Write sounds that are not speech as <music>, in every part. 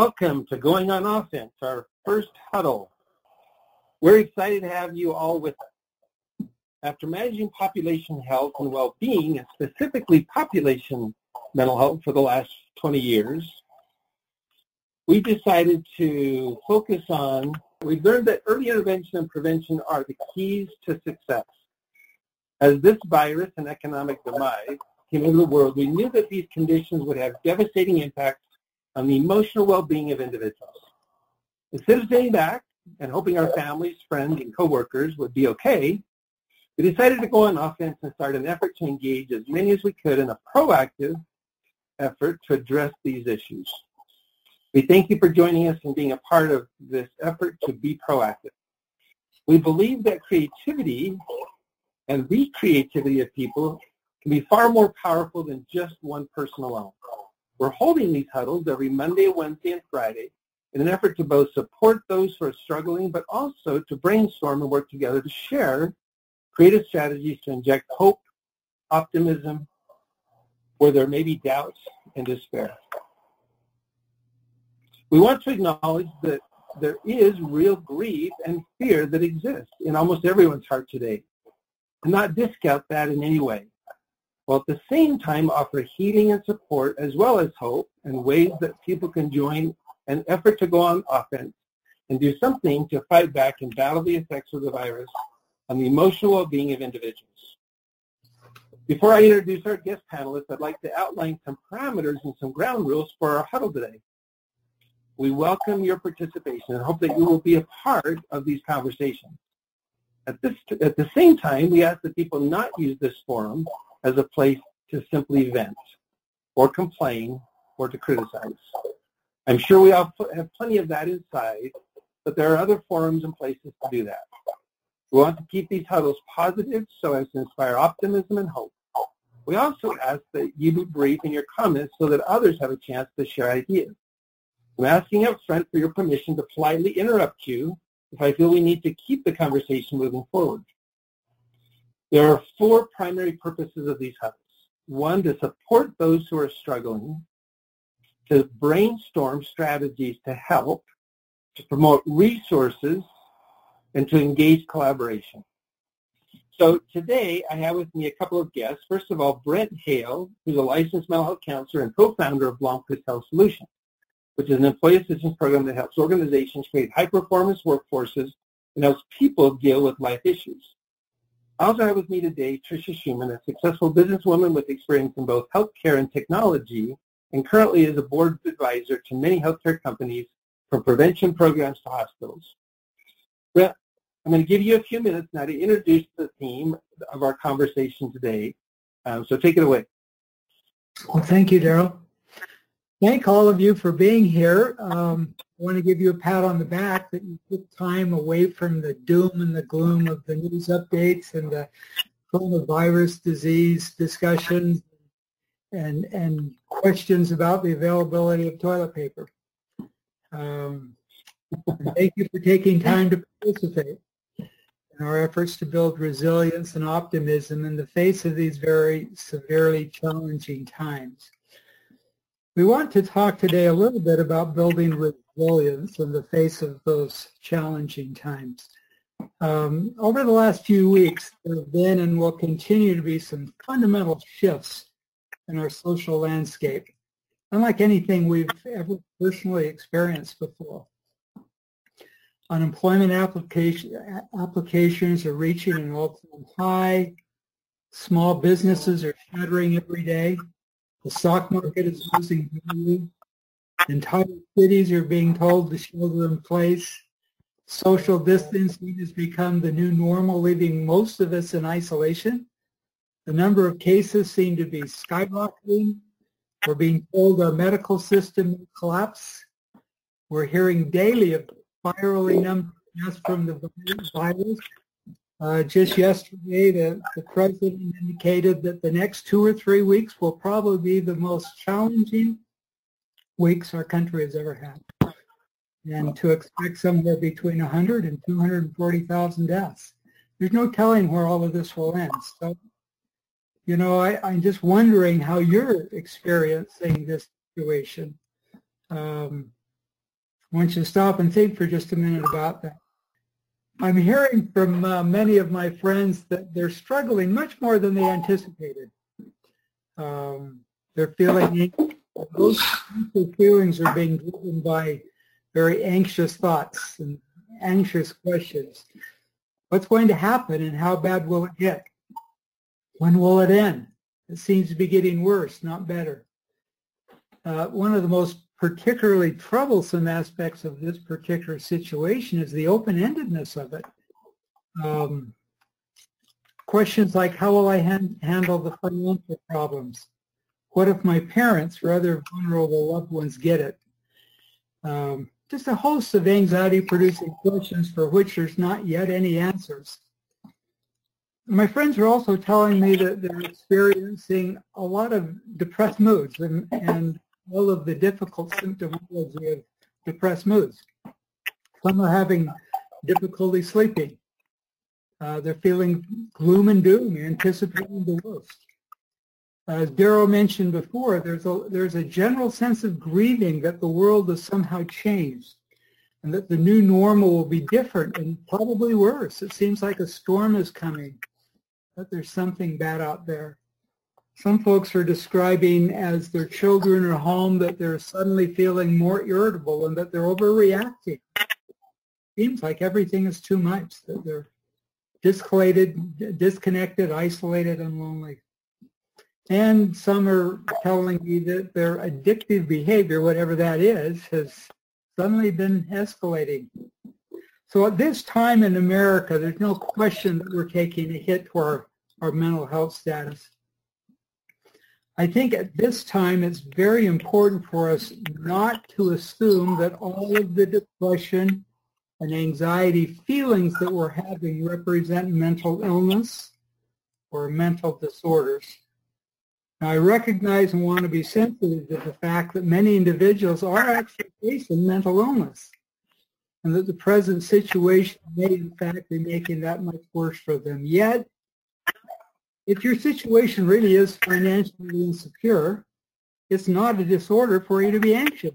Welcome to Going on Offense, our first huddle. We're excited to have you all with us. After managing population health and well-being, and specifically population mental health for the last 20 years, we decided to focus on, we learned that early intervention and prevention are the keys to success. As this virus and economic demise came into the world, we knew that these conditions would have devastating impacts on the emotional well-being of individuals. Instead of staying back and hoping our families, friends, and coworkers would be okay, we decided to go on offense and start an effort to engage as many as we could in a proactive effort to address these issues. We thank you for joining us and being a part of this effort to be proactive. We believe that creativity and the creativity of people can be far more powerful than just one person alone. We're holding these huddles every Monday, Wednesday, and Friday in an effort to both support those who are struggling, but also to brainstorm and work together to share creative strategies to inject hope, optimism, where there may be doubts and despair. We want to acknowledge that there is real grief and fear that exists in almost everyone's heart today, and not discount that in any way, while at the same time offer healing and support as well as hope and ways that people can join an effort to go on offense and do something to fight back and battle the effects of the virus on the emotional well-being of individuals. Before I introduce our guest panelists, I'd like to outline some parameters and some ground rules for our huddle today. We welcome your participation and hope that you will be a part of these conversations. At, this, at the same time, we ask that people not use this forum as a place to simply vent or complain or to criticize. I'm sure we all have plenty of that inside, but there are other forums and places to do that. We want to keep these huddles positive so as to inspire optimism and hope. We also ask that you be brief in your comments so that others have a chance to share ideas. I'm asking up front for your permission to politely interrupt you if I feel we need to keep the conversation moving forward. There are four primary purposes of these huddles. One, to support those who are struggling, to brainstorm strategies to help, to promote resources, and to engage collaboration. So today I have with me a couple of guests. First of all, Brent Hale, who's a licensed mental health counselor and co-founder of Blomquist Health Solutions which is an employee assistance program that helps organizations create high-performance workforces and helps people deal with life issues. I also have with me today Tricia Schumann, a successful businesswoman with experience in both healthcare and technology, and currently is a board advisor to many healthcare companies from prevention programs to hospitals. Well, I'm going to give you a few minutes now to introduce the theme of our conversation today. Um, so take it away. Well, thank you, Daryl thank all of you for being here. Um, I want to give you a pat on the back that you took time away from the doom and the gloom of the news updates and the coronavirus disease discussions and, and questions about the availability of toilet paper. Um, thank you for taking time to participate in our efforts to build resilience and optimism in the face of these very severely challenging times. We want to talk today a little bit about building resilience in the face of those challenging times. Um, over the last few weeks, there have been and will continue to be some fundamental shifts in our social landscape, unlike anything we've ever personally experienced before. Unemployment application, applications are reaching an all-time high. Small businesses are shuttering every day. The stock market is losing value. Entire cities are being told to shelter in place. Social distancing has become the new normal, leaving most of us in isolation. The number of cases seem to be skyrocketing. We're being told our medical system will collapse. We're hearing daily of spiraling numbers from the virus uh, just yesterday, the, the president indicated that the next two or three weeks will probably be the most challenging weeks our country has ever had. And to expect somewhere between 100 and 240,000 deaths. There's no telling where all of this will end. So, you know, I, I'm just wondering how you're experiencing this situation. Um, I want you to stop and think for just a minute about that. I'm hearing from uh, many of my friends that they're struggling much more than they anticipated. Um, they're feeling those feelings are being driven by very anxious thoughts and anxious questions. What's going to happen and how bad will it get? When will it end? It seems to be getting worse, not better. Uh, one of the most particularly troublesome aspects of this particular situation is the open-endedness of it. Um, questions like, how will I han- handle the financial problems? What if my parents or other vulnerable loved ones get it? Um, just a host of anxiety-producing questions for which there's not yet any answers. My friends are also telling me that they're experiencing a lot of depressed moods and, and all of the difficult symptomology of depressed moods. Some are having difficulty sleeping. Uh, they're feeling gloom and doom, anticipating the worst. As Daryl mentioned before, there's a, there's a general sense of grieving that the world has somehow changed and that the new normal will be different and probably worse. It seems like a storm is coming, that there's something bad out there. Some folks are describing as their children are home that they're suddenly feeling more irritable and that they're overreacting. Seems like everything is too much, that they're disconnected, disconnected, isolated, and lonely. And some are telling me that their addictive behavior, whatever that is, has suddenly been escalating. So at this time in America, there's no question that we're taking a hit to our, our mental health status. I think at this time it's very important for us not to assume that all of the depression and anxiety feelings that we're having represent mental illness or mental disorders. Now, I recognize and want to be sensitive to the fact that many individuals are actually facing mental illness and that the present situation may in fact be making that much worse for them. Yet, if your situation really is financially insecure, it's not a disorder for you to be anxious.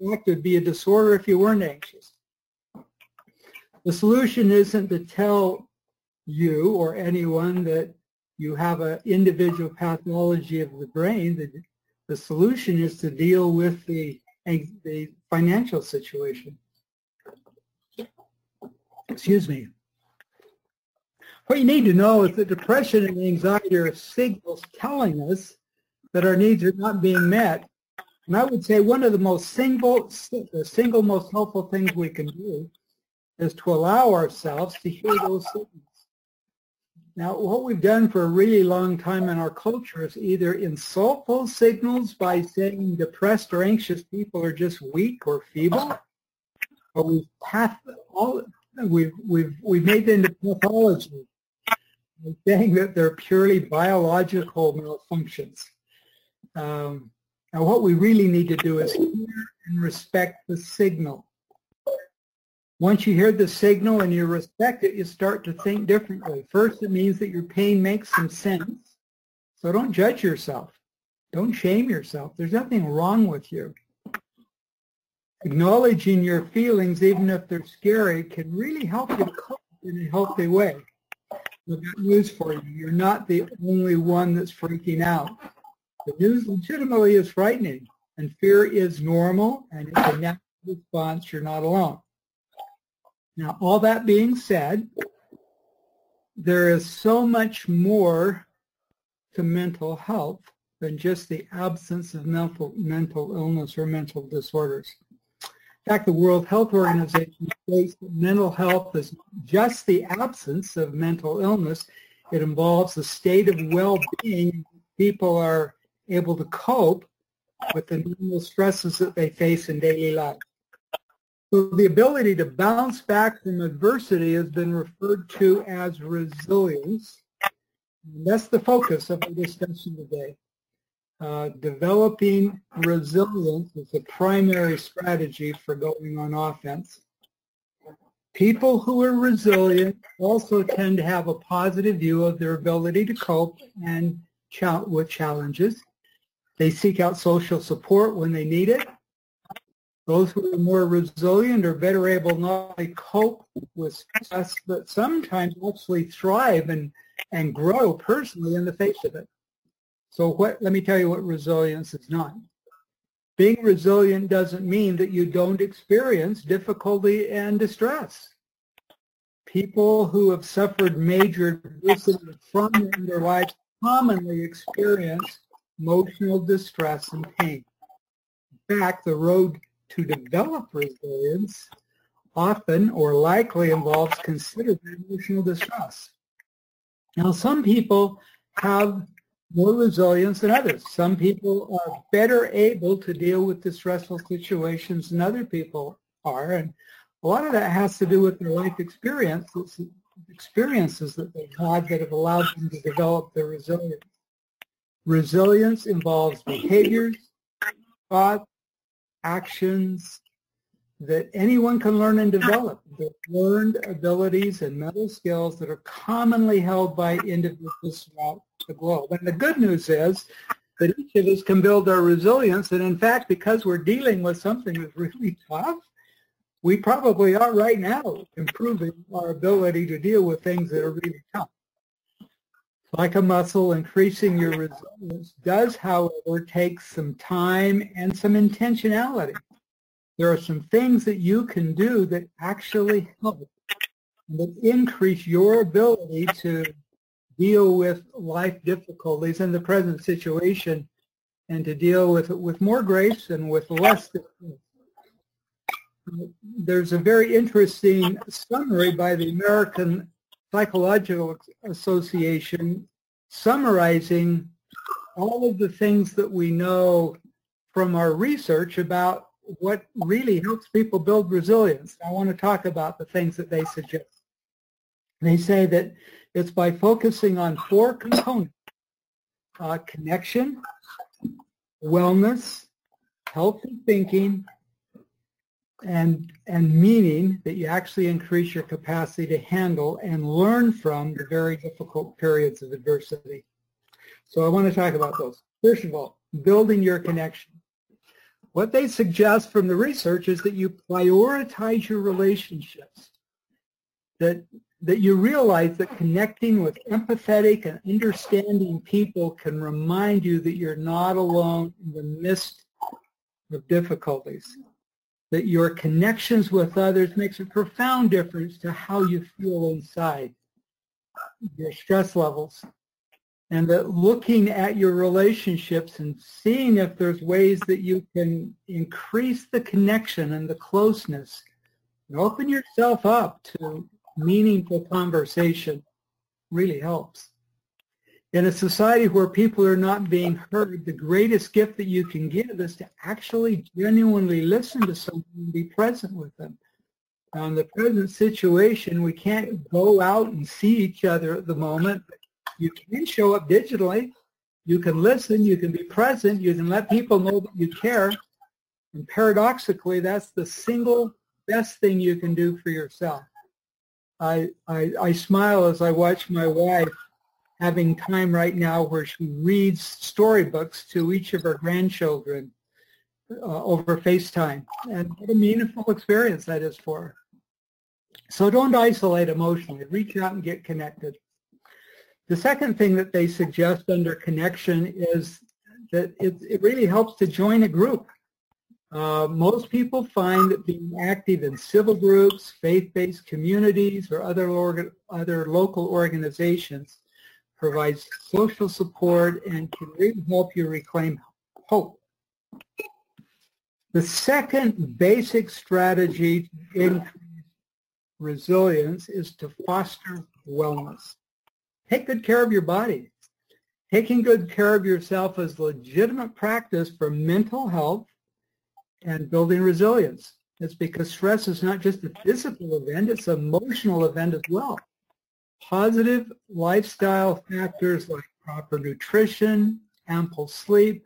In fact, it would be a disorder if you weren't anxious. The solution isn't to tell you or anyone that you have an individual pathology of the brain. The, the solution is to deal with the, the financial situation. Excuse me. What you need to know is that depression and anxiety are signals telling us that our needs are not being met. And I would say one of the most single, the single most helpful things we can do is to allow ourselves to hear those signals. Now, what we've done for a really long time in our culture is either insult those signals by saying depressed or anxious people are just weak or feeble, or we've, path, all, we've, we've, we've made them into pathology saying that they're purely biological malfunctions. Um, now, what we really need to do is hear and respect the signal. Once you hear the signal and you respect it, you start to think differently. First, it means that your pain makes some sense. So don't judge yourself. Don't shame yourself. There's nothing wrong with you. Acknowledging your feelings, even if they're scary, can really help you cope in a healthy way. I've got news for you. You're not the only one that's freaking out. The news legitimately is frightening, and fear is normal, and it's a natural response. You're not alone. Now, all that being said, there is so much more to mental health than just the absence of mental, mental illness or mental disorders. In fact, the World Health Organization states that mental health is just the absence of mental illness. It involves a state of well-being. People are able to cope with the normal stresses that they face in daily life. So the ability to bounce back from adversity has been referred to as resilience. And that's the focus of our discussion today uh, developing resilience is a primary strategy for going on offense. People who are resilient also tend to have a positive view of their ability to cope and ch- with challenges. They seek out social support when they need it. Those who are more resilient are better able not only cope with stress, but sometimes actually thrive and, and grow personally in the face of it. So what, let me tell you what resilience is not. Being resilient doesn't mean that you don't experience difficulty and distress. People who have suffered major adversity from in their lives commonly experience emotional distress and pain. In fact, the road to develop resilience often or likely involves considerable emotional distress. Now, some people have more resilience than others. Some people are better able to deal with distressful situations than other people are. And a lot of that has to do with their life experience, experiences that they've had that have allowed them to develop their resilience. Resilience involves behaviors, thoughts, actions that anyone can learn and develop. They're learned abilities and mental skills that are commonly held by individuals throughout the globe. And the good news is that each of us can build our resilience. And in fact, because we're dealing with something that's really tough, we probably are right now improving our ability to deal with things that are really tough. Like a muscle, increasing your resilience does, however, take some time and some intentionality. There are some things that you can do that actually help, that increase your ability to deal with life difficulties in the present situation and to deal with it with more grace and with less. There's a very interesting summary by the American Psychological Association summarizing all of the things that we know from our research about what really helps people build resilience. I want to talk about the things that they suggest. They say that it's by focusing on four components, uh, connection, wellness, healthy thinking, and, and meaning that you actually increase your capacity to handle and learn from the very difficult periods of adversity. So I want to talk about those. First of all, building your connection. What they suggest from the research is that you prioritize your relationships, that, that you realize that connecting with empathetic and understanding people can remind you that you're not alone in the midst of difficulties. That your connections with others makes a profound difference to how you feel inside, your stress levels, and that looking at your relationships and seeing if there's ways that you can increase the connection and the closeness and open yourself up to meaningful conversation really helps in a society where people are not being heard, the greatest gift that you can give is to actually genuinely listen to someone and be present with them. Now, in the present situation, we can't go out and see each other at the moment. You can show up digitally. You can listen. You can be present. You can let people know that you care. And paradoxically, that's the single best thing you can do for yourself. I, I, I smile as I watch my wife having time right now where she reads storybooks to each of her grandchildren uh, over FaceTime. And what a meaningful experience that is for her. So don't isolate emotionally. Reach out and get connected. The second thing that they suggest under connection is that it, it really helps to join a group. Uh, most people find that being active in civil groups, faith-based communities, or other, orga- other local organizations provides social support, and can really help you reclaim hope. The second basic strategy to increase resilience is to foster wellness. Take good care of your body. Taking good care of yourself is legitimate practice for mental health and building resilience. It's because stress is not just a physical event, it's an emotional event as well. Positive lifestyle factors like proper nutrition, ample sleep,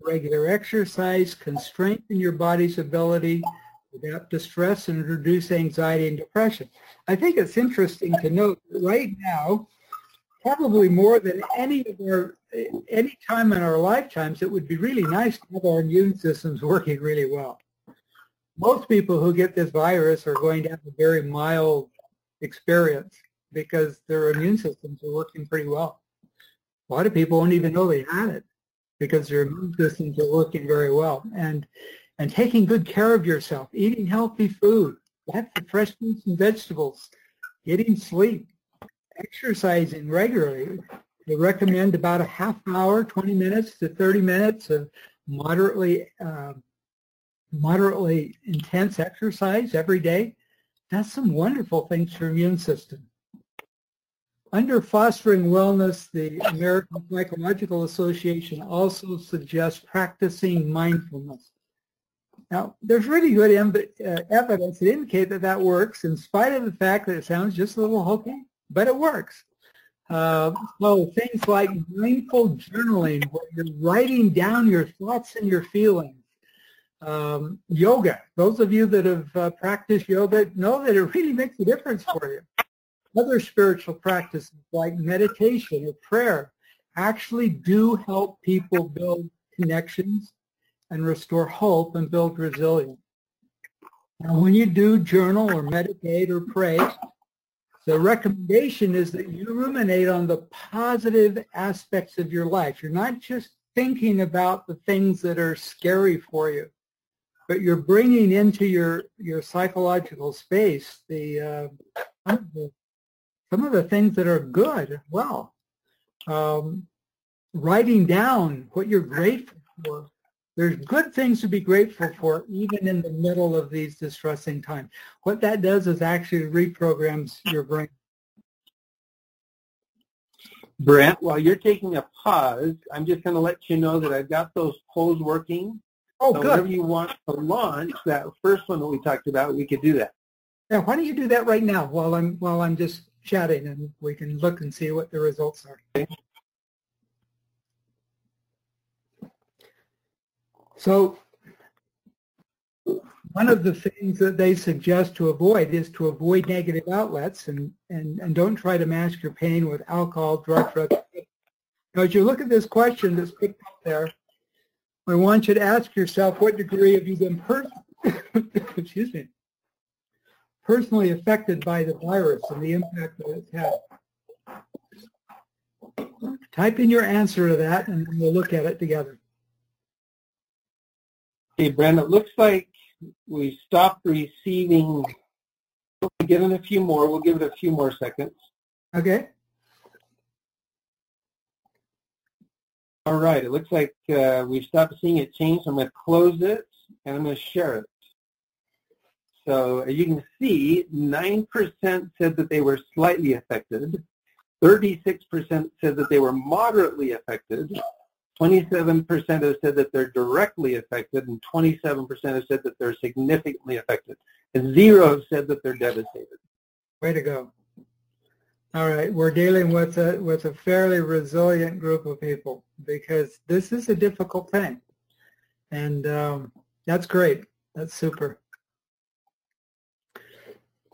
regular exercise can strengthen your body's ability to adapt to stress and reduce anxiety and depression. I think it's interesting to note that right now, probably more than any of our any time in our lifetimes, it would be really nice to have our immune systems <laughs> working really well. most people who get this virus are going to have a very mild experience because their immune systems are working pretty well. A lot of people won't even know they had it because their immune systems are working very well. And and taking good care of yourself, eating healthy food, lots of fresh fruits and vegetables, getting sleep, exercising regularly. They recommend about a half hour, 20 minutes to 30 minutes of moderately uh, moderately intense exercise every day. That's some wonderful things for immune system. Under Fostering Wellness, the American Psychological Association also suggests practicing mindfulness. Now, there's really good uh, evidence to indicate that that works, in spite of the fact that it sounds just a little hokey, but it works. Uh, so things like mindful journaling, where you're writing down your thoughts and your feelings. Um, yoga. Those of you that have uh, practiced yoga know that it really makes a difference for you other spiritual practices like meditation or prayer actually do help people build connections and restore hope and build resilience. Now, when you do journal or meditate or pray, the recommendation is that you ruminate on the positive aspects of your life. You're not just thinking about the things that are scary for you, but you're bringing into your, your psychological space the, uh, some of the things that are good well. Um, writing down what you're grateful for. There's good things to be grateful for even in the middle of these distressing times. What that does is actually reprograms your brain. Brent, while you're taking a pause, I'm just going to let you know that I've got those polls working. Oh, so good. Whenever you want to launch that first one that we talked about, we could do that. Yeah, why don't you do that right now while I'm while I'm just chatting and we can look and see what the results are. So one of the things that they suggest to avoid is to avoid negative outlets and, and, and don't try to mask your pain with alcohol, drugs, drugs. Now, as you look at this question that's picked up there, I want you to ask yourself what degree have you been <coughs> excuse me, personally affected by the virus and the impact that it's had. Type in your answer to that and we'll look at it together. Okay, Brent, it looks like we stopped receiving. We'll give it a few more. We'll give it a few more seconds. Okay. All right, it looks like uh, we've stopped seeing it change. I'm going to close it and I'm going to share it. So as you can see, 9% said that they were slightly affected. 36% said that they were moderately affected. 27% have said that they're directly affected, and 27% have said that they're significantly affected. And zero have said that they're devastated. Way to go. All right, we're dealing with a, with a fairly resilient group of people because this is a difficult thing. And um, that's great. That's super.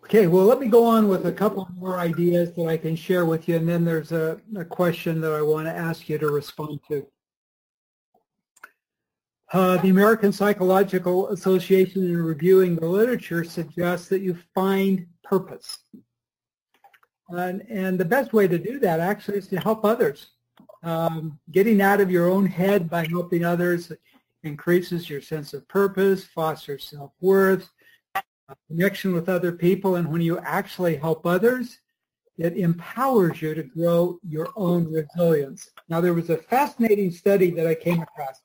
Okay, well, let me go on with a couple more ideas that I can share with you, and then there's a, a question that I want to ask you to respond to. Uh, the American Psychological Association in reviewing the literature suggests that you find purpose. And, and the best way to do that actually is to help others. Um, getting out of your own head by helping others increases your sense of purpose, fosters self-worth, connection with other people, and when you actually help others, it empowers you to grow your own resilience. Now, there was a fascinating study that I came across.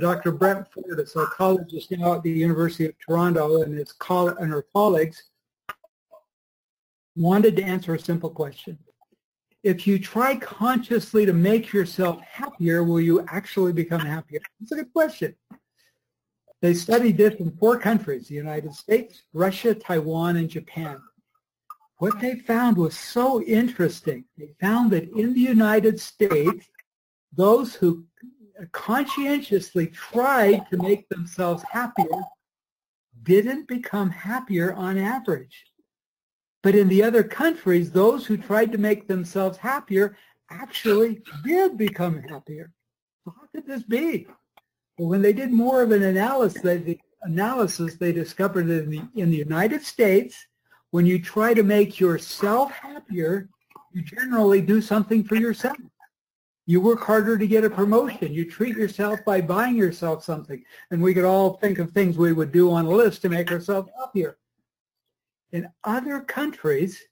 Dr. Brett Ford, a psychologist now at the University of Toronto, and his coll- and her colleagues wanted to answer a simple question. If you try consciously to make yourself happier, will you actually become happier? It's a good question. They studied this in four countries, the United States, Russia, Taiwan, and Japan. What they found was so interesting. They found that in the United States, those who conscientiously tried to make themselves happier didn't become happier on average. But in the other countries, those who tried to make themselves happier actually did become happier. So how could this be? Well, when they did more of an analysis analysis, they discovered that in the, in the United States, when you try to make yourself happier, you generally do something for yourself. You work harder to get a promotion. You treat yourself by buying yourself something. And we could all think of things we would do on a list to make ourselves happier. In other countries,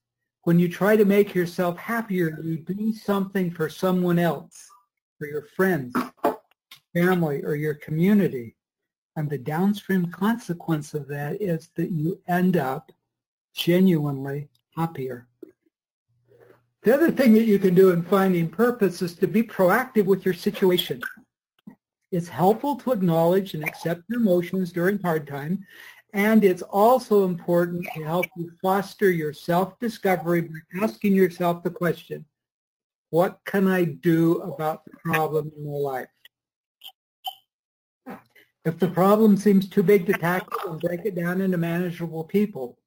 when you try to make yourself happier, you do something for someone else, for your friends, family, or your community. And the downstream consequence of that is that you end up genuinely happier. The other thing that you can do in finding purpose is to be proactive with your situation. It's helpful to acknowledge and accept your emotions during hard time, and it's also important to help you foster your self-discovery by asking yourself the question, what can I do about the problem in my life? If the problem seems too big to tackle, then break it down into manageable people.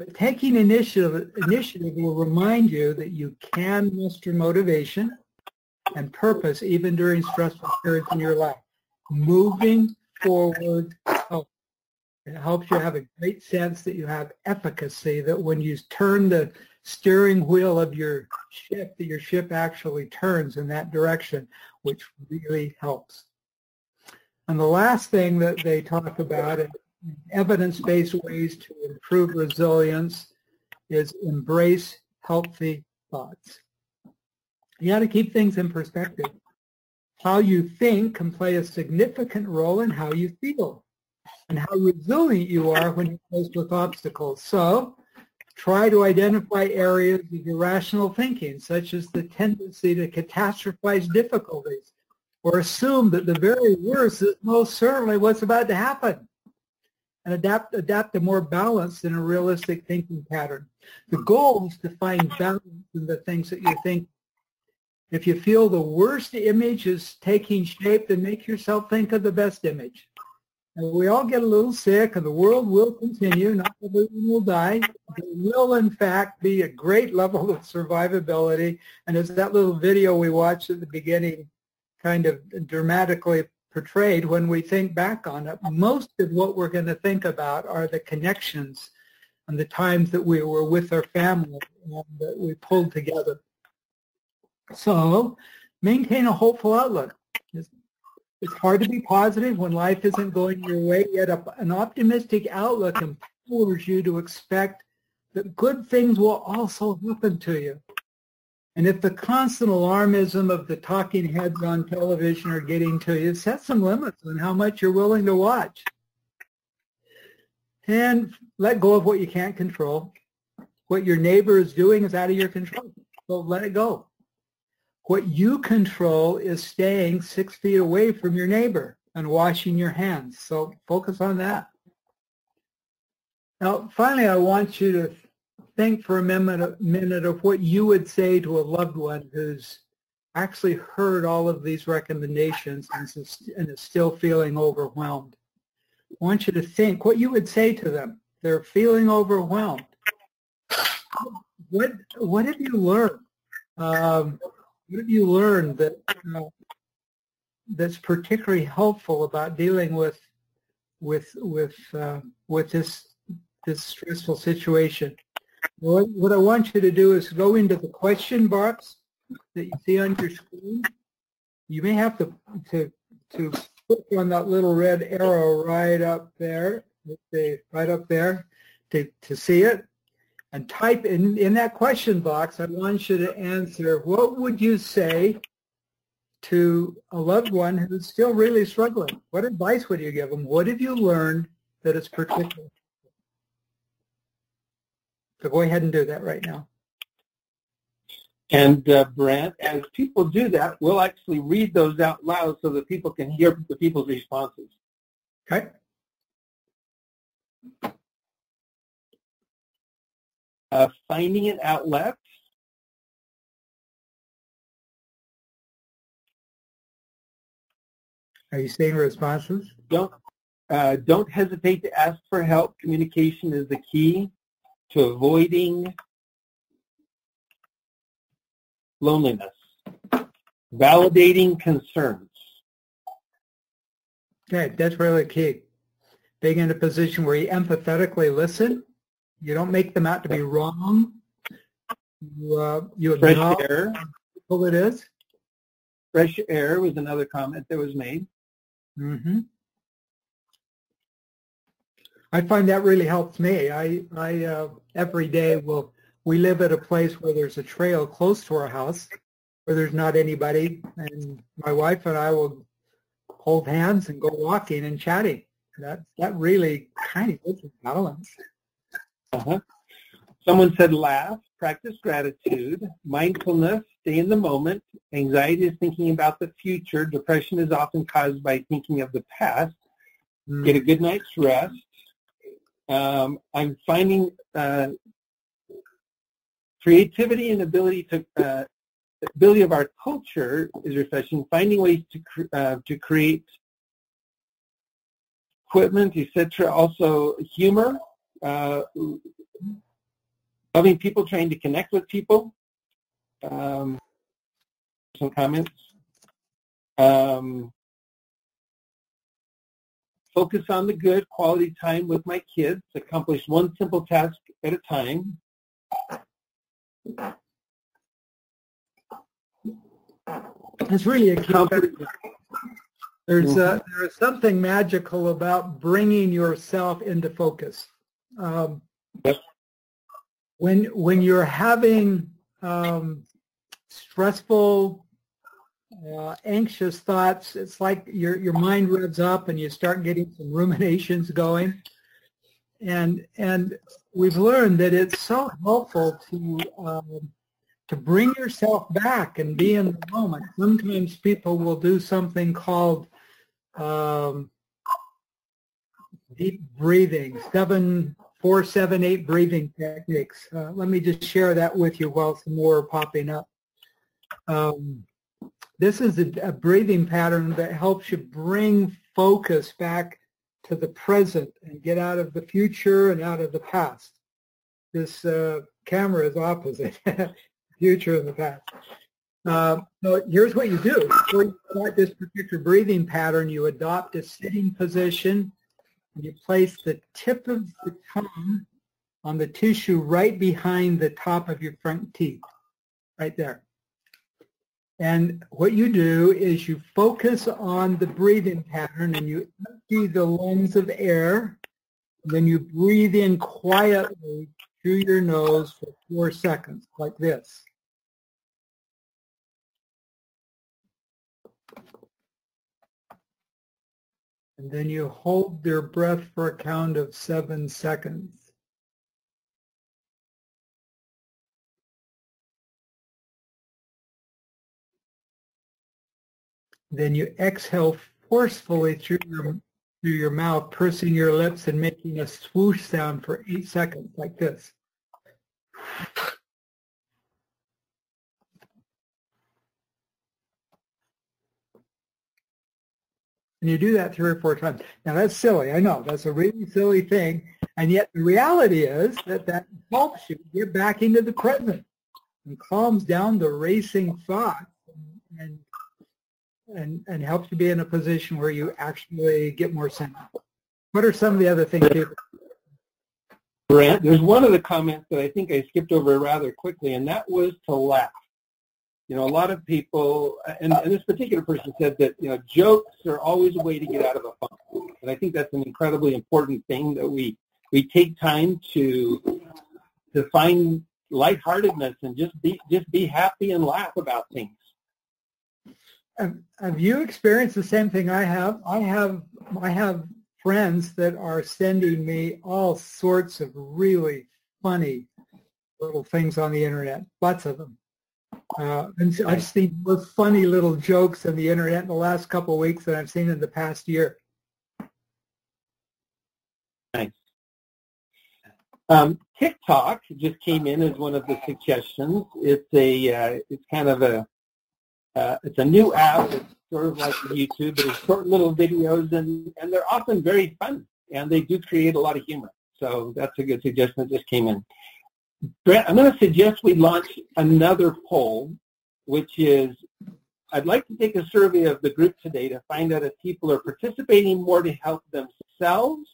But taking initiative, initiative will remind you that you can muster motivation and purpose even during stressful periods in your life. Moving forward helps. It helps you have a great sense that you have efficacy, that when you turn the steering wheel of your ship, that your ship actually turns in that direction, which really helps. And the last thing that they talk about evidence-based ways to improve resilience is embrace healthy thoughts. You got to keep things in perspective. How you think can play a significant role in how you feel and how resilient you are when you're faced with obstacles. So try to identify areas of irrational thinking, such as the tendency to catastrophize difficulties or assume that the very worst is most certainly what's about to happen and adapt, adapt a more balanced and a realistic thinking pattern. The goal is to find balance in the things that you think. If you feel the worst image is taking shape, then make yourself think of the best image. And we all get a little sick and the world will continue. Not everyone will die. There will, in fact, be a great level of survivability. And as that little video we watched at the beginning kind of dramatically portrayed when we think back on it. Most of what we're going to think about are the connections and the times that we were with our family and that we pulled together. So maintain a hopeful outlook. It's hard to be positive when life isn't going your way, yet an optimistic outlook empowers you to expect that good things will also happen to you. And if the constant alarmism of the talking heads on television are getting to you, set some limits on how much you're willing to watch. And let go of what you can't control. What your neighbor is doing is out of your control. So let it go. What you control is staying six feet away from your neighbor and washing your hands. So focus on that. Now, finally, I want you to think for a minute, minute of what you would say to a loved one who's actually heard all of these recommendations and is, and is still feeling overwhelmed. I want you to think what you would say to them. They're feeling overwhelmed. What what have you learned? Um, what have you learned that uh, that's particularly helpful about dealing with with with uh, with this this stressful situation? What, I want you to do is go into the question box that you see on your screen. You may have to, to, to click on that little red arrow right up there, right up there to, to see it. And type in, in that question box, I want you to answer, what would you say to a loved one who's still really struggling? What advice would you give them? What have you learned that is particular? So go ahead and do that right now. And uh, Brent, as people do that, we'll actually read those out loud so that people can hear the people's responses. Okay. Uh, finding an outlet. Are you seeing responses? Don't uh, don't hesitate to ask for help. Communication is the key to avoiding loneliness, validating concerns. Okay, that's really key. being in a position where you empathetically listen. You don't make them out to be wrong. You, uh, you Fresh acknowledge air. how it is. Fresh air was another comment that was made. hmm I find that really helps me. I, I uh, every day will we live at a place where there's a trail close to our house where there's not anybody, and my wife and I will hold hands and go walking and chatting. That that really kind of gives a balance. Uh-huh. Someone said laugh, practice gratitude, mindfulness, stay in the moment. Anxiety is thinking about the future. Depression is often caused by thinking of the past. Mm. Get a good night's rest. Um, I'm finding uh, creativity and ability to uh, ability of our culture is refreshing. Finding ways to cr- uh, to create equipment, etc. Also humor. Uh, loving people, trying to connect with people. Um, some comments. Um, focus on the good, quality time with my kids, accomplish one simple task at a time. It's really a key. Accomplish- There's uh, there is something magical about bringing yourself into focus. Um, When when you're having um, stressful, uh, anxious thoughts, it's like your your mind revs up and you start getting some ruminations going. And and we've learned that it's so helpful to um, to bring yourself back and be in the moment. Sometimes people will do something called um, deep breathing, seven, four, seven, eight breathing techniques. Uh, let me just share that with you while some more are popping up. Um, this is a, a breathing pattern that helps you bring focus back to the present and get out of the future and out of the past. This uh, camera is opposite, <laughs> future and the past. Uh, so here's what you do. Before you start this particular breathing pattern, you adopt a sitting position. And you place the tip of the tongue on the tissue right behind the top of your front teeth, right there. And what you do is you focus on the breathing pattern and you empty the lungs of air. Then you breathe in quietly through your nose for four seconds, like this. And then you hold your breath for a count of seven seconds. Then you exhale forcefully through your, through your mouth, pursing your lips and making a swoosh sound for eight seconds like this. And you do that three or four times. Now that's silly. I know that's a really silly thing. And yet the reality is that that helps you get back into the present and calms down the racing thoughts and, and, and helps you be in a position where you actually get more centered. What are some of the other things people? Brent, there's one of the comments that I think I skipped over rather quickly, and that was to laugh. You know, a lot of people, and, and this particular person said that, you know, jokes are always a way to get out of a funk. And I think that's an incredibly important thing that we, we take time to, to find lightheartedness and just be, just be happy and laugh about things. Have, have you experienced the same thing I have? I have, I have friends that are sending me all sorts of really funny little things on the internet, lots of them. Uh, and so I've seen more funny little jokes on the internet in the last couple of weeks than I've seen in the past year. Nice. Um, TikTok just came in as one of the suggestions. It's a, uh, it's kind of a, uh, it's a new app. It's sort of like YouTube, but it's short little videos, and, and they're often very fun, and they do create a lot of humor. So that's a good suggestion that just came in. Brent, I'm going to suggest we launch another poll, which is I'd like to take a survey of the group today to find out if people are participating more to help themselves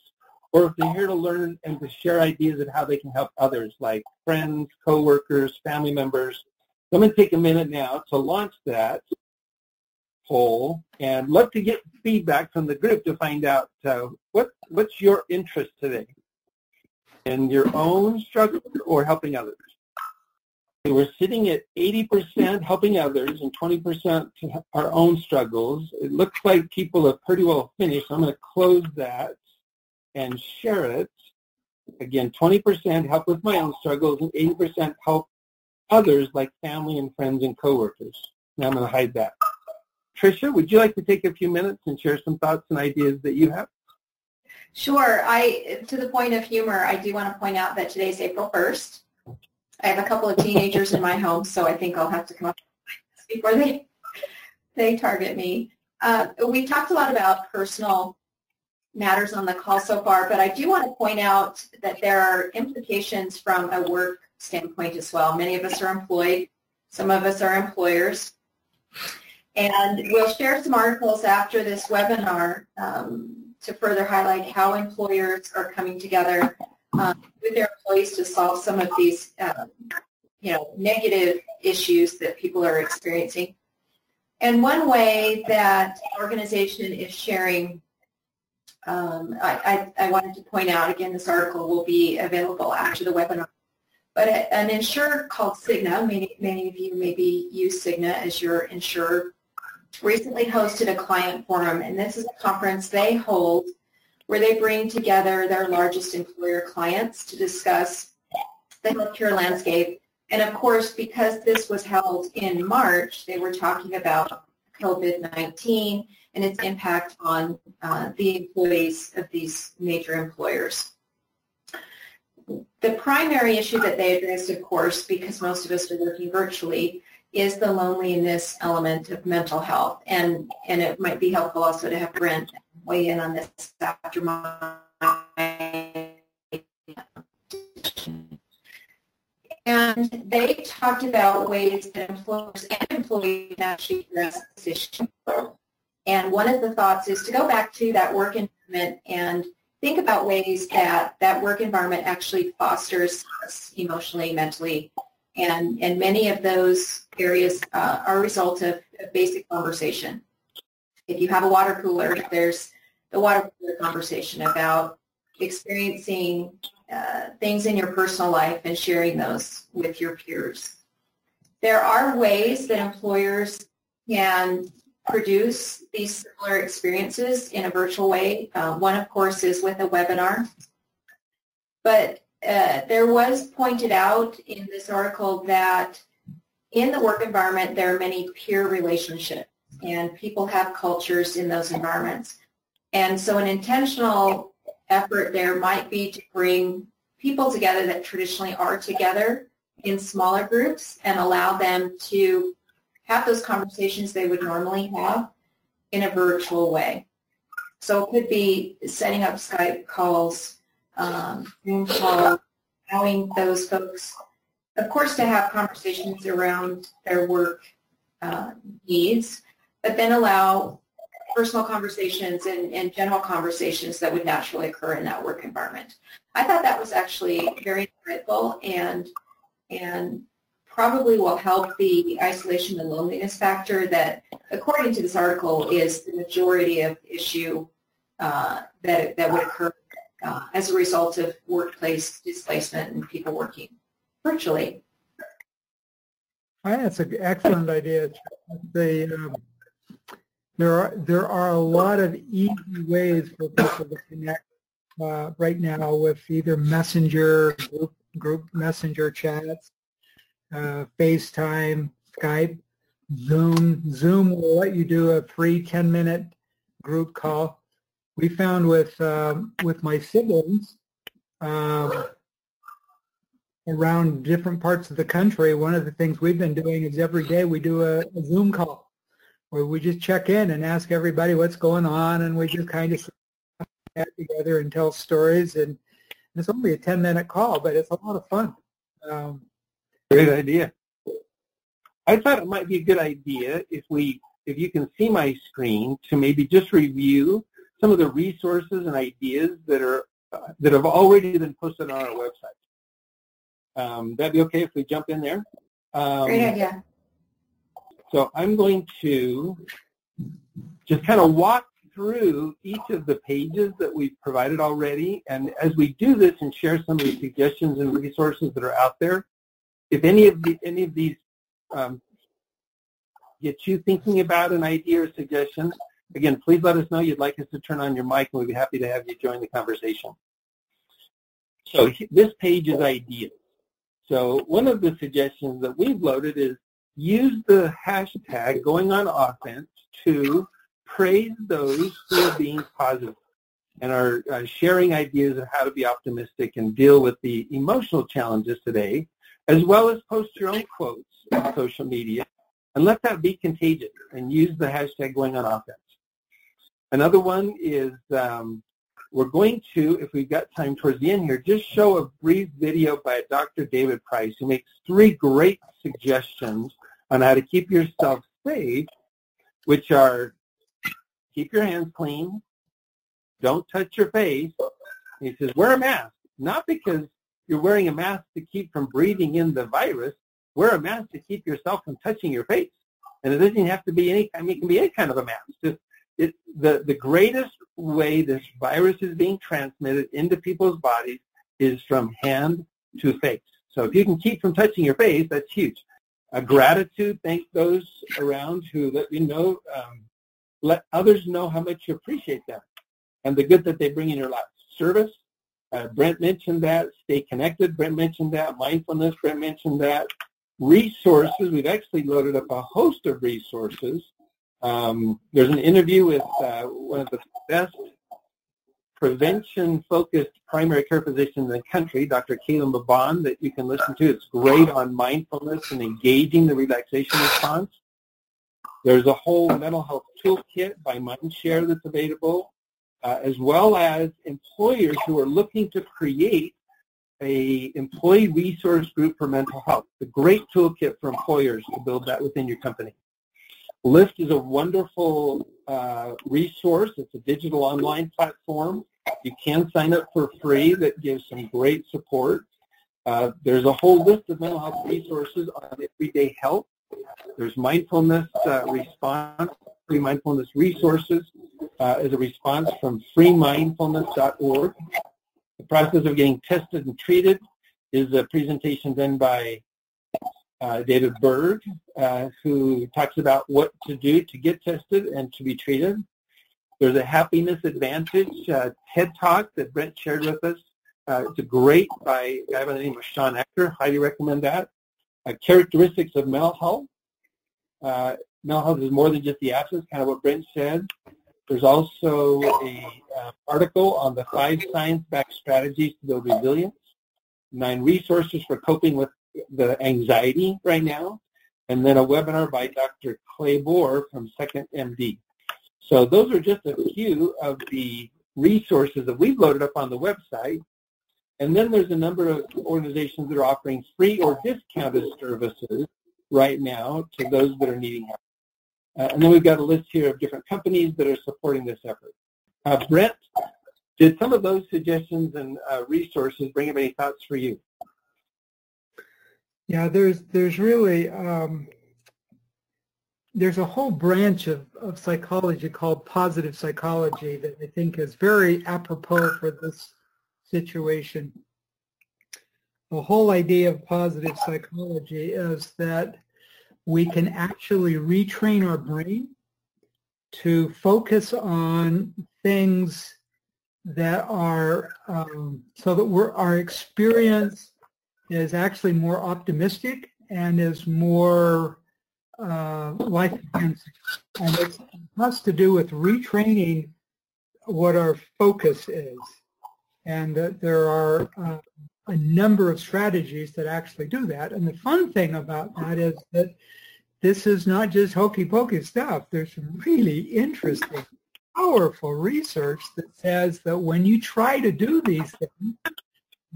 or if they're here to learn and to share ideas of how they can help others, like friends, coworkers, family members. I'm going to take a minute now to launch that poll and love to get feedback from the group to find out uh, what what's your interest today in your own struggle or helping others. We're sitting at 80% helping others and 20% our own struggles. It looks like people have pretty well finished. I'm going to close that and share it. Again, 20% help with my own struggles and 80% help others like family and friends and coworkers. Now I'm going to hide that. Tricia, would you like to take a few minutes and share some thoughts and ideas that you have? Sure. I, to the point of humor, I do want to point out that today's April 1st. I have a couple of teenagers in my home, so I think I'll have to come up before they they target me. Uh, we talked a lot about personal matters on the call so far, but I do want to point out that there are implications from a work standpoint as well. Many of us are employed. Some of us are employers. And we'll share some articles after this webinar um, to further highlight how employers are coming together um, with their employees to solve some of these, um, you know, negative issues that people are experiencing. And one way that organization is sharing, um, I, I, I, wanted to point out, again, this article will be available after the webinar, but an insurer called Cigna, many, many of you maybe use Cigna as your insurer, recently hosted a client forum, and this is a conference they hold where they bring together their largest employer clients to discuss the healthcare landscape. And of course, because this was held in March, they were talking about COVID-19 and its impact on uh, the employees of these major employers. The primary issue that they addressed, of course, because most of us are working virtually, is the loneliness element of mental health. And, and it might be helpful also to have Brett weigh in on this after my and they talked about ways that employers and employees actually address this issue. And one of the thoughts is to go back to that work environment and think about ways that that work environment actually fosters us emotionally, mentally, and, and many of those areas uh, are a result of, basic conversation. If you have a water cooler, there's the water cooler conversation about experiencing uh, things in your personal life and sharing those with your peers. There are ways that employers can produce these similar experiences in a virtual way. Uh, one, of course, is with a webinar. But uh, there was pointed out in this article that in the work environment, there are many peer relationships, and people have cultures in those environments. And so an intentional effort there might be to bring people together that traditionally are together in smaller groups and allow them to have those conversations they would normally have in a virtual way. So it could be setting up Skype calls, um, calls, allowing those folks, of course, to have conversations around their work uh, needs, but then allow personal conversations and, and general conversations that would naturally occur in that work environment. I thought that was actually very critical and and probably will help the isolation and loneliness factor that, according to this article, is the majority of the issue uh, that, that would occur uh, as a result of workplace displacement and people working virtually. Think that's an excellent idea. The, um, there are there are a lot of easy ways for people to connect uh, right now with either messenger group, group messenger chats, uh, FaceTime, Skype, Zoom. Zoom will let you do a free 10 minute group call we found with um, with my siblings um, around different parts of the country, one of the things we've been doing is every day we do a, a, Zoom call where we just check in and ask everybody what's going on, and we just kind of get together and tell stories. And, and, it's only a 10-minute call, but it's a lot of fun. Um, Great idea. I thought it might be a good idea if we, if you can see my screen, to maybe just review some of the resources and ideas that are uh, that have already been posted on our website. Um, that'd be okay if we jump in there. Um, Great idea. So I'm going to just kind of walk through each of the pages that we've provided already. And as we do this and share some of the suggestions and resources that are out there, if any of the, any of these um, get you thinking about an idea or suggestion, again, please let us know you'd like us to turn on your mic and we'd be happy to have you join the conversation. So this page is ideas. So one of the suggestions that we've loaded is use the hashtag going on offense to praise those who are being positive and are uh, sharing ideas of how to be optimistic and deal with the emotional challenges today, as well as post your own quotes on social media and let that be contagious and use the hashtag going on offense. Another one is um, we're going to, if we've got time towards the end here, just show a brief video by Dr. David Price who makes three great suggestions on how to keep yourself safe, which are keep your hands clean, don't touch your face. He says, wear a mask, not because you're wearing a mask to keep from breathing in the virus. Wear a mask to keep yourself from touching your face. And it doesn't have to be any, I mean, it can be any kind of a mask. Just it, the, the greatest way this virus is being transmitted into people's bodies is from hand to face. So if you can keep from touching your face, that's huge. A gratitude, thank those around who let you know, um, let others know how much you appreciate them and the good that they bring in your life. Service, uh, Brett mentioned that. Stay connected, Brett mentioned that. Mindfulness, Brett mentioned that. Resources, we've actually loaded up a host of resources um, there's an interview with uh, one of the best prevention-focused primary care physicians in the country, Dr. Caleb Babban, that you can listen to. It's great on mindfulness and engaging the relaxation response. There's a whole mental health toolkit by Mindshare that's available, uh, as well as employers who are looking to create a employee resource group for mental health. It's a great toolkit for employers to build that within your company. Lift is a wonderful uh, resource. It's a digital online platform. You can sign up for free that gives some great support. Uh, there's a whole list of mental health resources on everyday health. There's mindfulness uh, response, free mindfulness resources uh, as a response from freemindfulness.org. The process of getting tested and treated is a presentation done by uh, David Berg, uh, who talks about what to do to get tested and to be treated. There's a Happiness Advantage uh, TED Talk that Brett shared with us. Uh, it's a great by a guy by the name of Shawn Achor. Highly recommend that. Uh, characteristics of mental health. Uh, mental health is more than just the absence, kind of what Brett said. There's also a article on the five science-backed strategies to build resilience, nine resources for coping with the anxiety right now, and then a webinar by Dr. Clay Bohr from Second MD. So those are just a few of the resources that we've loaded up on the website. And then there's a number of organizations that are offering free or discounted services right now to those that are needing help. Uh, and then we've got a list here of different companies that are supporting this effort. Uh, Brett, did some of those suggestions and uh, resources bring up any thoughts for you? Yeah, there's there's really um, there's a whole branch of, of psychology called positive psychology that I think is very apropos for this situation. The whole idea of positive psychology is that we can actually retrain our brain to focus on things that are um, so that we're, our experience is actually more optimistic and is more uh, life enhancing. And it has to do with retraining what our focus is. And that there are uh, a number of strategies that actually do that. And the fun thing about that is that this is not just hokey pokey stuff. There's some really interesting, powerful research that says that when you try to do these things,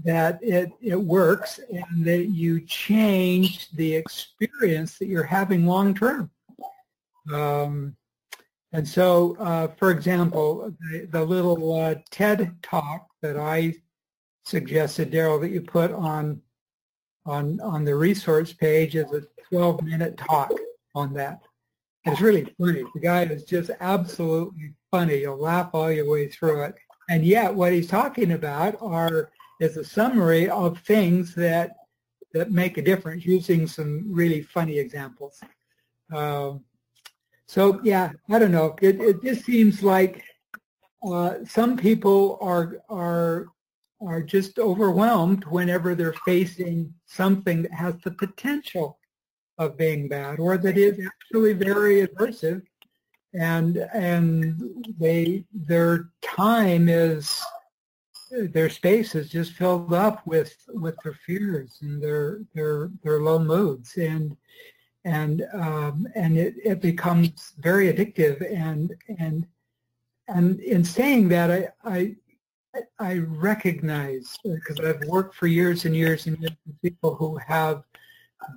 that it, it works and that you change the experience that you're having long term. Um, And so, uh, for example, the, the little uh, TED talk that I suggested, Daryl, that you put on on on the resource page is a 12-minute talk on that. It's really funny. The guy is just absolutely funny. You'll laugh all your way through it. And yet, what he's talking about are is a summary of things that that make a difference using some really funny examples. Um, so yeah, I don't know. It, it just seems like uh, some people are are are just overwhelmed whenever they're facing something that has the potential of being bad or that is actually very aversive. And and they their time is their space is just filled up with with their fears and their their their low moods. And and um, and it, it becomes very addictive. And and and in saying that I I I recognize because I've worked for years and years and years with people who have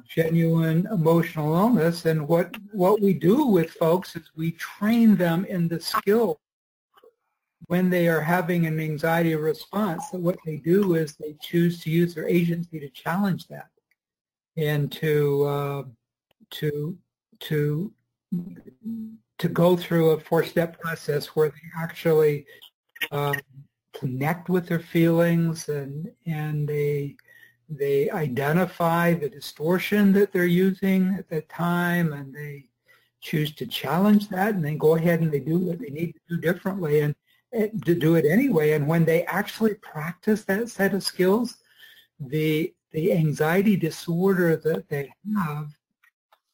genuine emotional illness and what what we do with folks is we train them in the skill. When they are having an anxiety response that what they do is they choose to use their agency to challenge that and to uh, to to to go through a four-step process where they actually uh, connect with their feelings and and they they identify the distortion that they're using at that time and they choose to challenge that and then go ahead and they do what they need to do differently and, and to do it anyway and when they actually practice that set of skills the the anxiety disorder that they have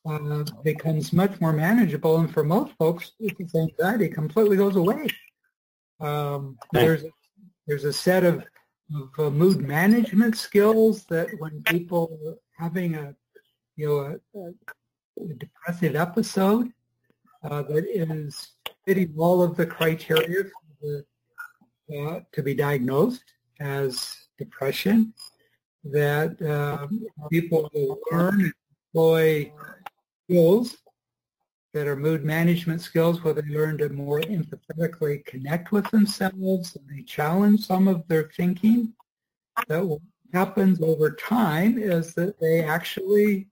uh, becomes much more manageable. And for most folks, this anxiety completely goes away. Um, there's a, there's a set of, of uh, mood management skills that when people are having a you know a, a depressive episode uh, that is fitting all of the criteria the, uh, to be diagnosed as depression, that um, people will learn and employ skills that are mood management skills where they learn to more empathetically connect with themselves and they challenge some of their thinking. That what happens over time is that they actually,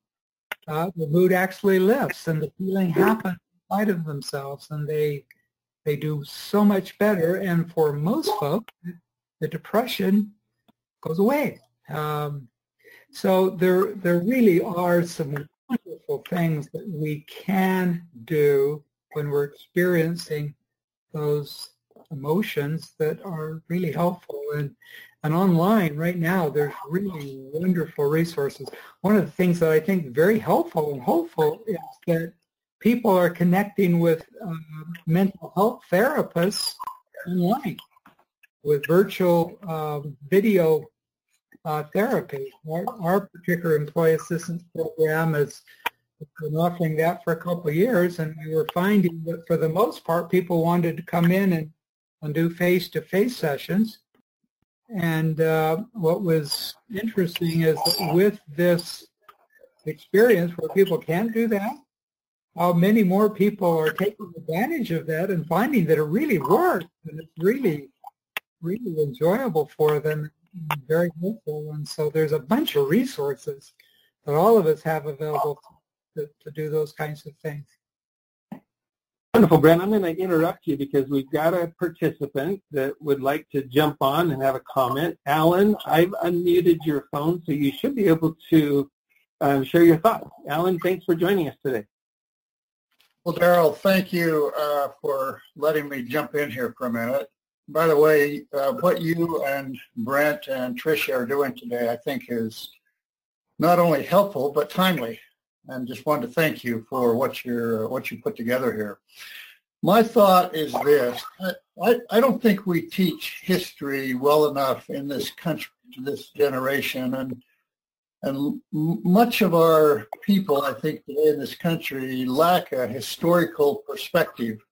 uh, the mood actually lifts and the feeling happens inside of themselves and they, they do so much better. And for most folks, the depression goes away. Um, so there, there really are some wonderful things that we can do when we're experiencing those emotions that are really helpful. And, and online right now, there's really wonderful resources. One of the things that I think very helpful and hopeful is that people are connecting with um, mental health therapists online with virtual um, video uh, therapy. Our, our, particular employee assistance program has been offering that for a couple of years, and we were finding that for the most part, people wanted to come in and, and do face-to-face sessions. And uh, what was interesting is that with this experience where people can do that, how many more people are taking advantage of that and finding that it really works and it's really, really enjoyable for them very helpful. And so there's a bunch of resources that all of us have available to, to do those kinds of things. Wonderful, Brett. I'm going to interrupt you because we've got a participant that would like to jump on and have a comment. Alan, I've unmuted your phone, so you should be able to um, share your thoughts. Alan, thanks for joining us today. Well, Daryl, thank you uh, for letting me jump in here for a minute by the way, uh, what you and Brett and Tricia are doing today, I think is not only helpful but timely. And just wanted to thank you for what you're what you put together here. My thought is this: I, I don't think we teach history well enough in this country to this generation, and and much of our people, I think, today in this country lack a historical perspective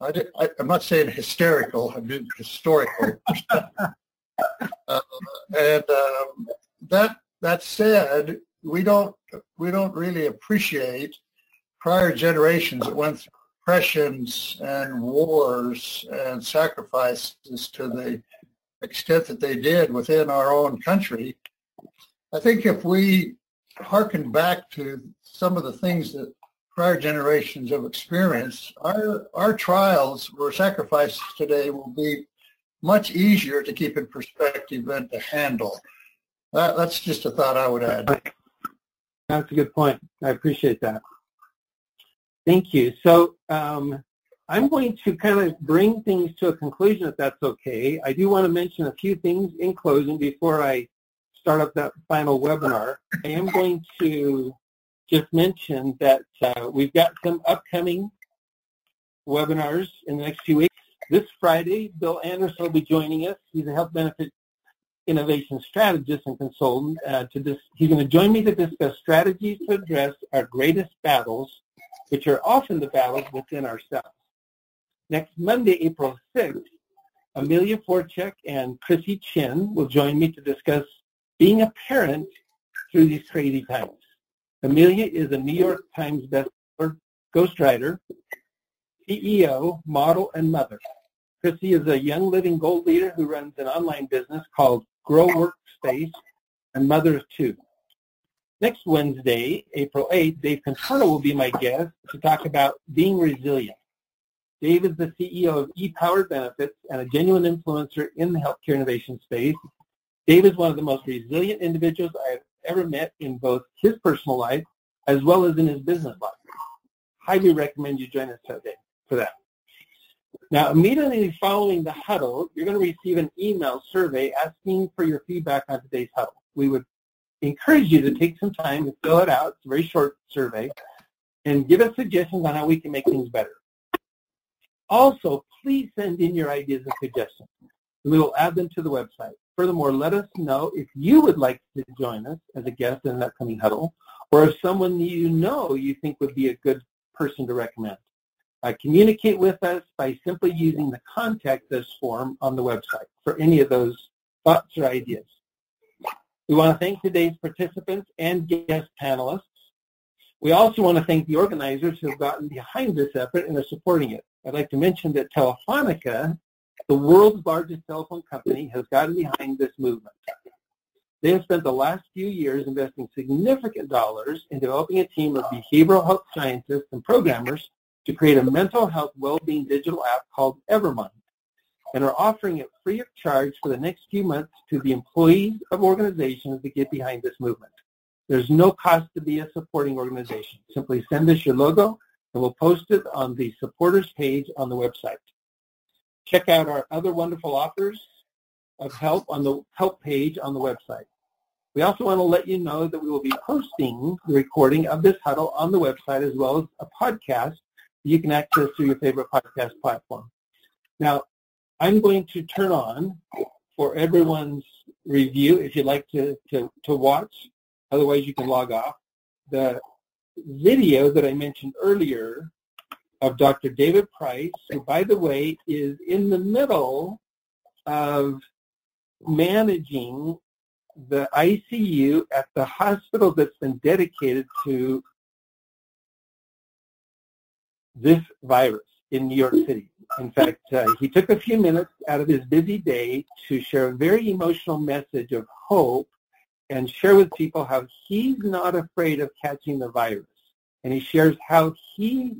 I am not saying hysterical. I mean historical. <laughs> uh, and um, that that said, we don't we don't really appreciate prior generations that went through oppressions and wars and sacrifices to the extent that they did within our own country, I think if we harken back to some of the things that prior generations of experience, our, our trials or sacrifices today will be much easier to keep in perspective and to handle. That, that's just a thought I would add. That's a good point. I appreciate that. Thank you. So um, I'm going to kind of bring things to a conclusion if that's okay. I do want to mention a few things in closing before I start up that final webinar. I am going to just mention that uh, we've got some upcoming webinars in the next few weeks. This Friday, Bill Anderson will be joining us. He's a health benefit innovation strategist and consultant. Uh, to dis- he's going to join me to discuss strategies to address our greatest battles, which are often the battles within ourselves. Next Monday, April 6th, Amelia Forchek and Chrissy Chin will join me to discuss being a parent through these crazy times. Amelia is a New York Times bestseller, ghostwriter, CEO, model, and mother. Chrissy is a young living gold leader who runs an online business called Grow Workspace and mother of two. Next Wednesday, April 8th, Dave Contorno will be my guest to talk about being resilient. Dave is the CEO of ePowered Benefits and a genuine influencer in the healthcare innovation space. Dave is one of the most resilient individuals I have ever met in both his personal life as well as in his business life. Highly recommend you join us today for that. Now, immediately following the huddle, you're going to receive an email survey asking for your feedback on today's huddle. We would encourage you to take some time to fill it out. It's a very short survey. And give us suggestions on how we can make things better. Also, please send in your ideas and suggestions. We will add them to the website. Furthermore, let us know if you would like to join us as a guest in an upcoming huddle, or if someone you know you think would be a good person to recommend. Uh, communicate with us by simply using the contact us form on the website for any of those thoughts or ideas. We want to thank today's participants and guest panelists. We also want to thank the organizers who have gotten behind this effort and are supporting it. I'd like to mention that Telefonica the world's largest telephone company has gotten behind this movement. They have spent the last few years investing significant dollars in developing a team of behavioral health scientists and programmers to create a mental health well-being digital app called Evermind and are offering it free of charge for the next few months to the employees of organizations that get behind this movement. There's no cost to be a supporting organization. Simply send us your logo and we'll post it on the supporters page on the website. Check out our other wonderful offers of help on the help page on the website. We also want to let you know that we will be posting the recording of this huddle on the website as well as a podcast you can access through your favorite podcast platform. Now, I'm going to turn on for everyone's review if you'd like to, to, to watch. Otherwise, you can log off. The video that I mentioned earlier of Dr. David Price, who, by the way, is in the middle of managing the ICU at the hospital that's been dedicated to this virus in New York City. In fact, uh, he took a few minutes out of his busy day to share a very emotional message of hope and share with people how he's not afraid of catching the virus. And he shares how he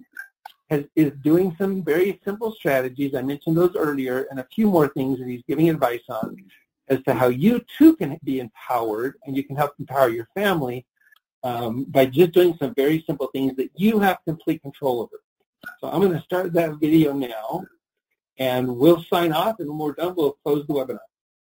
has, is doing some very simple strategies. I mentioned those earlier, and a few more things that he's giving advice on as to how you too can be empowered and you can help empower your family um, by just doing some very simple things that you have complete control over. So I'm going to start that video now, and we'll sign off, and when we're done, we'll close the webinar.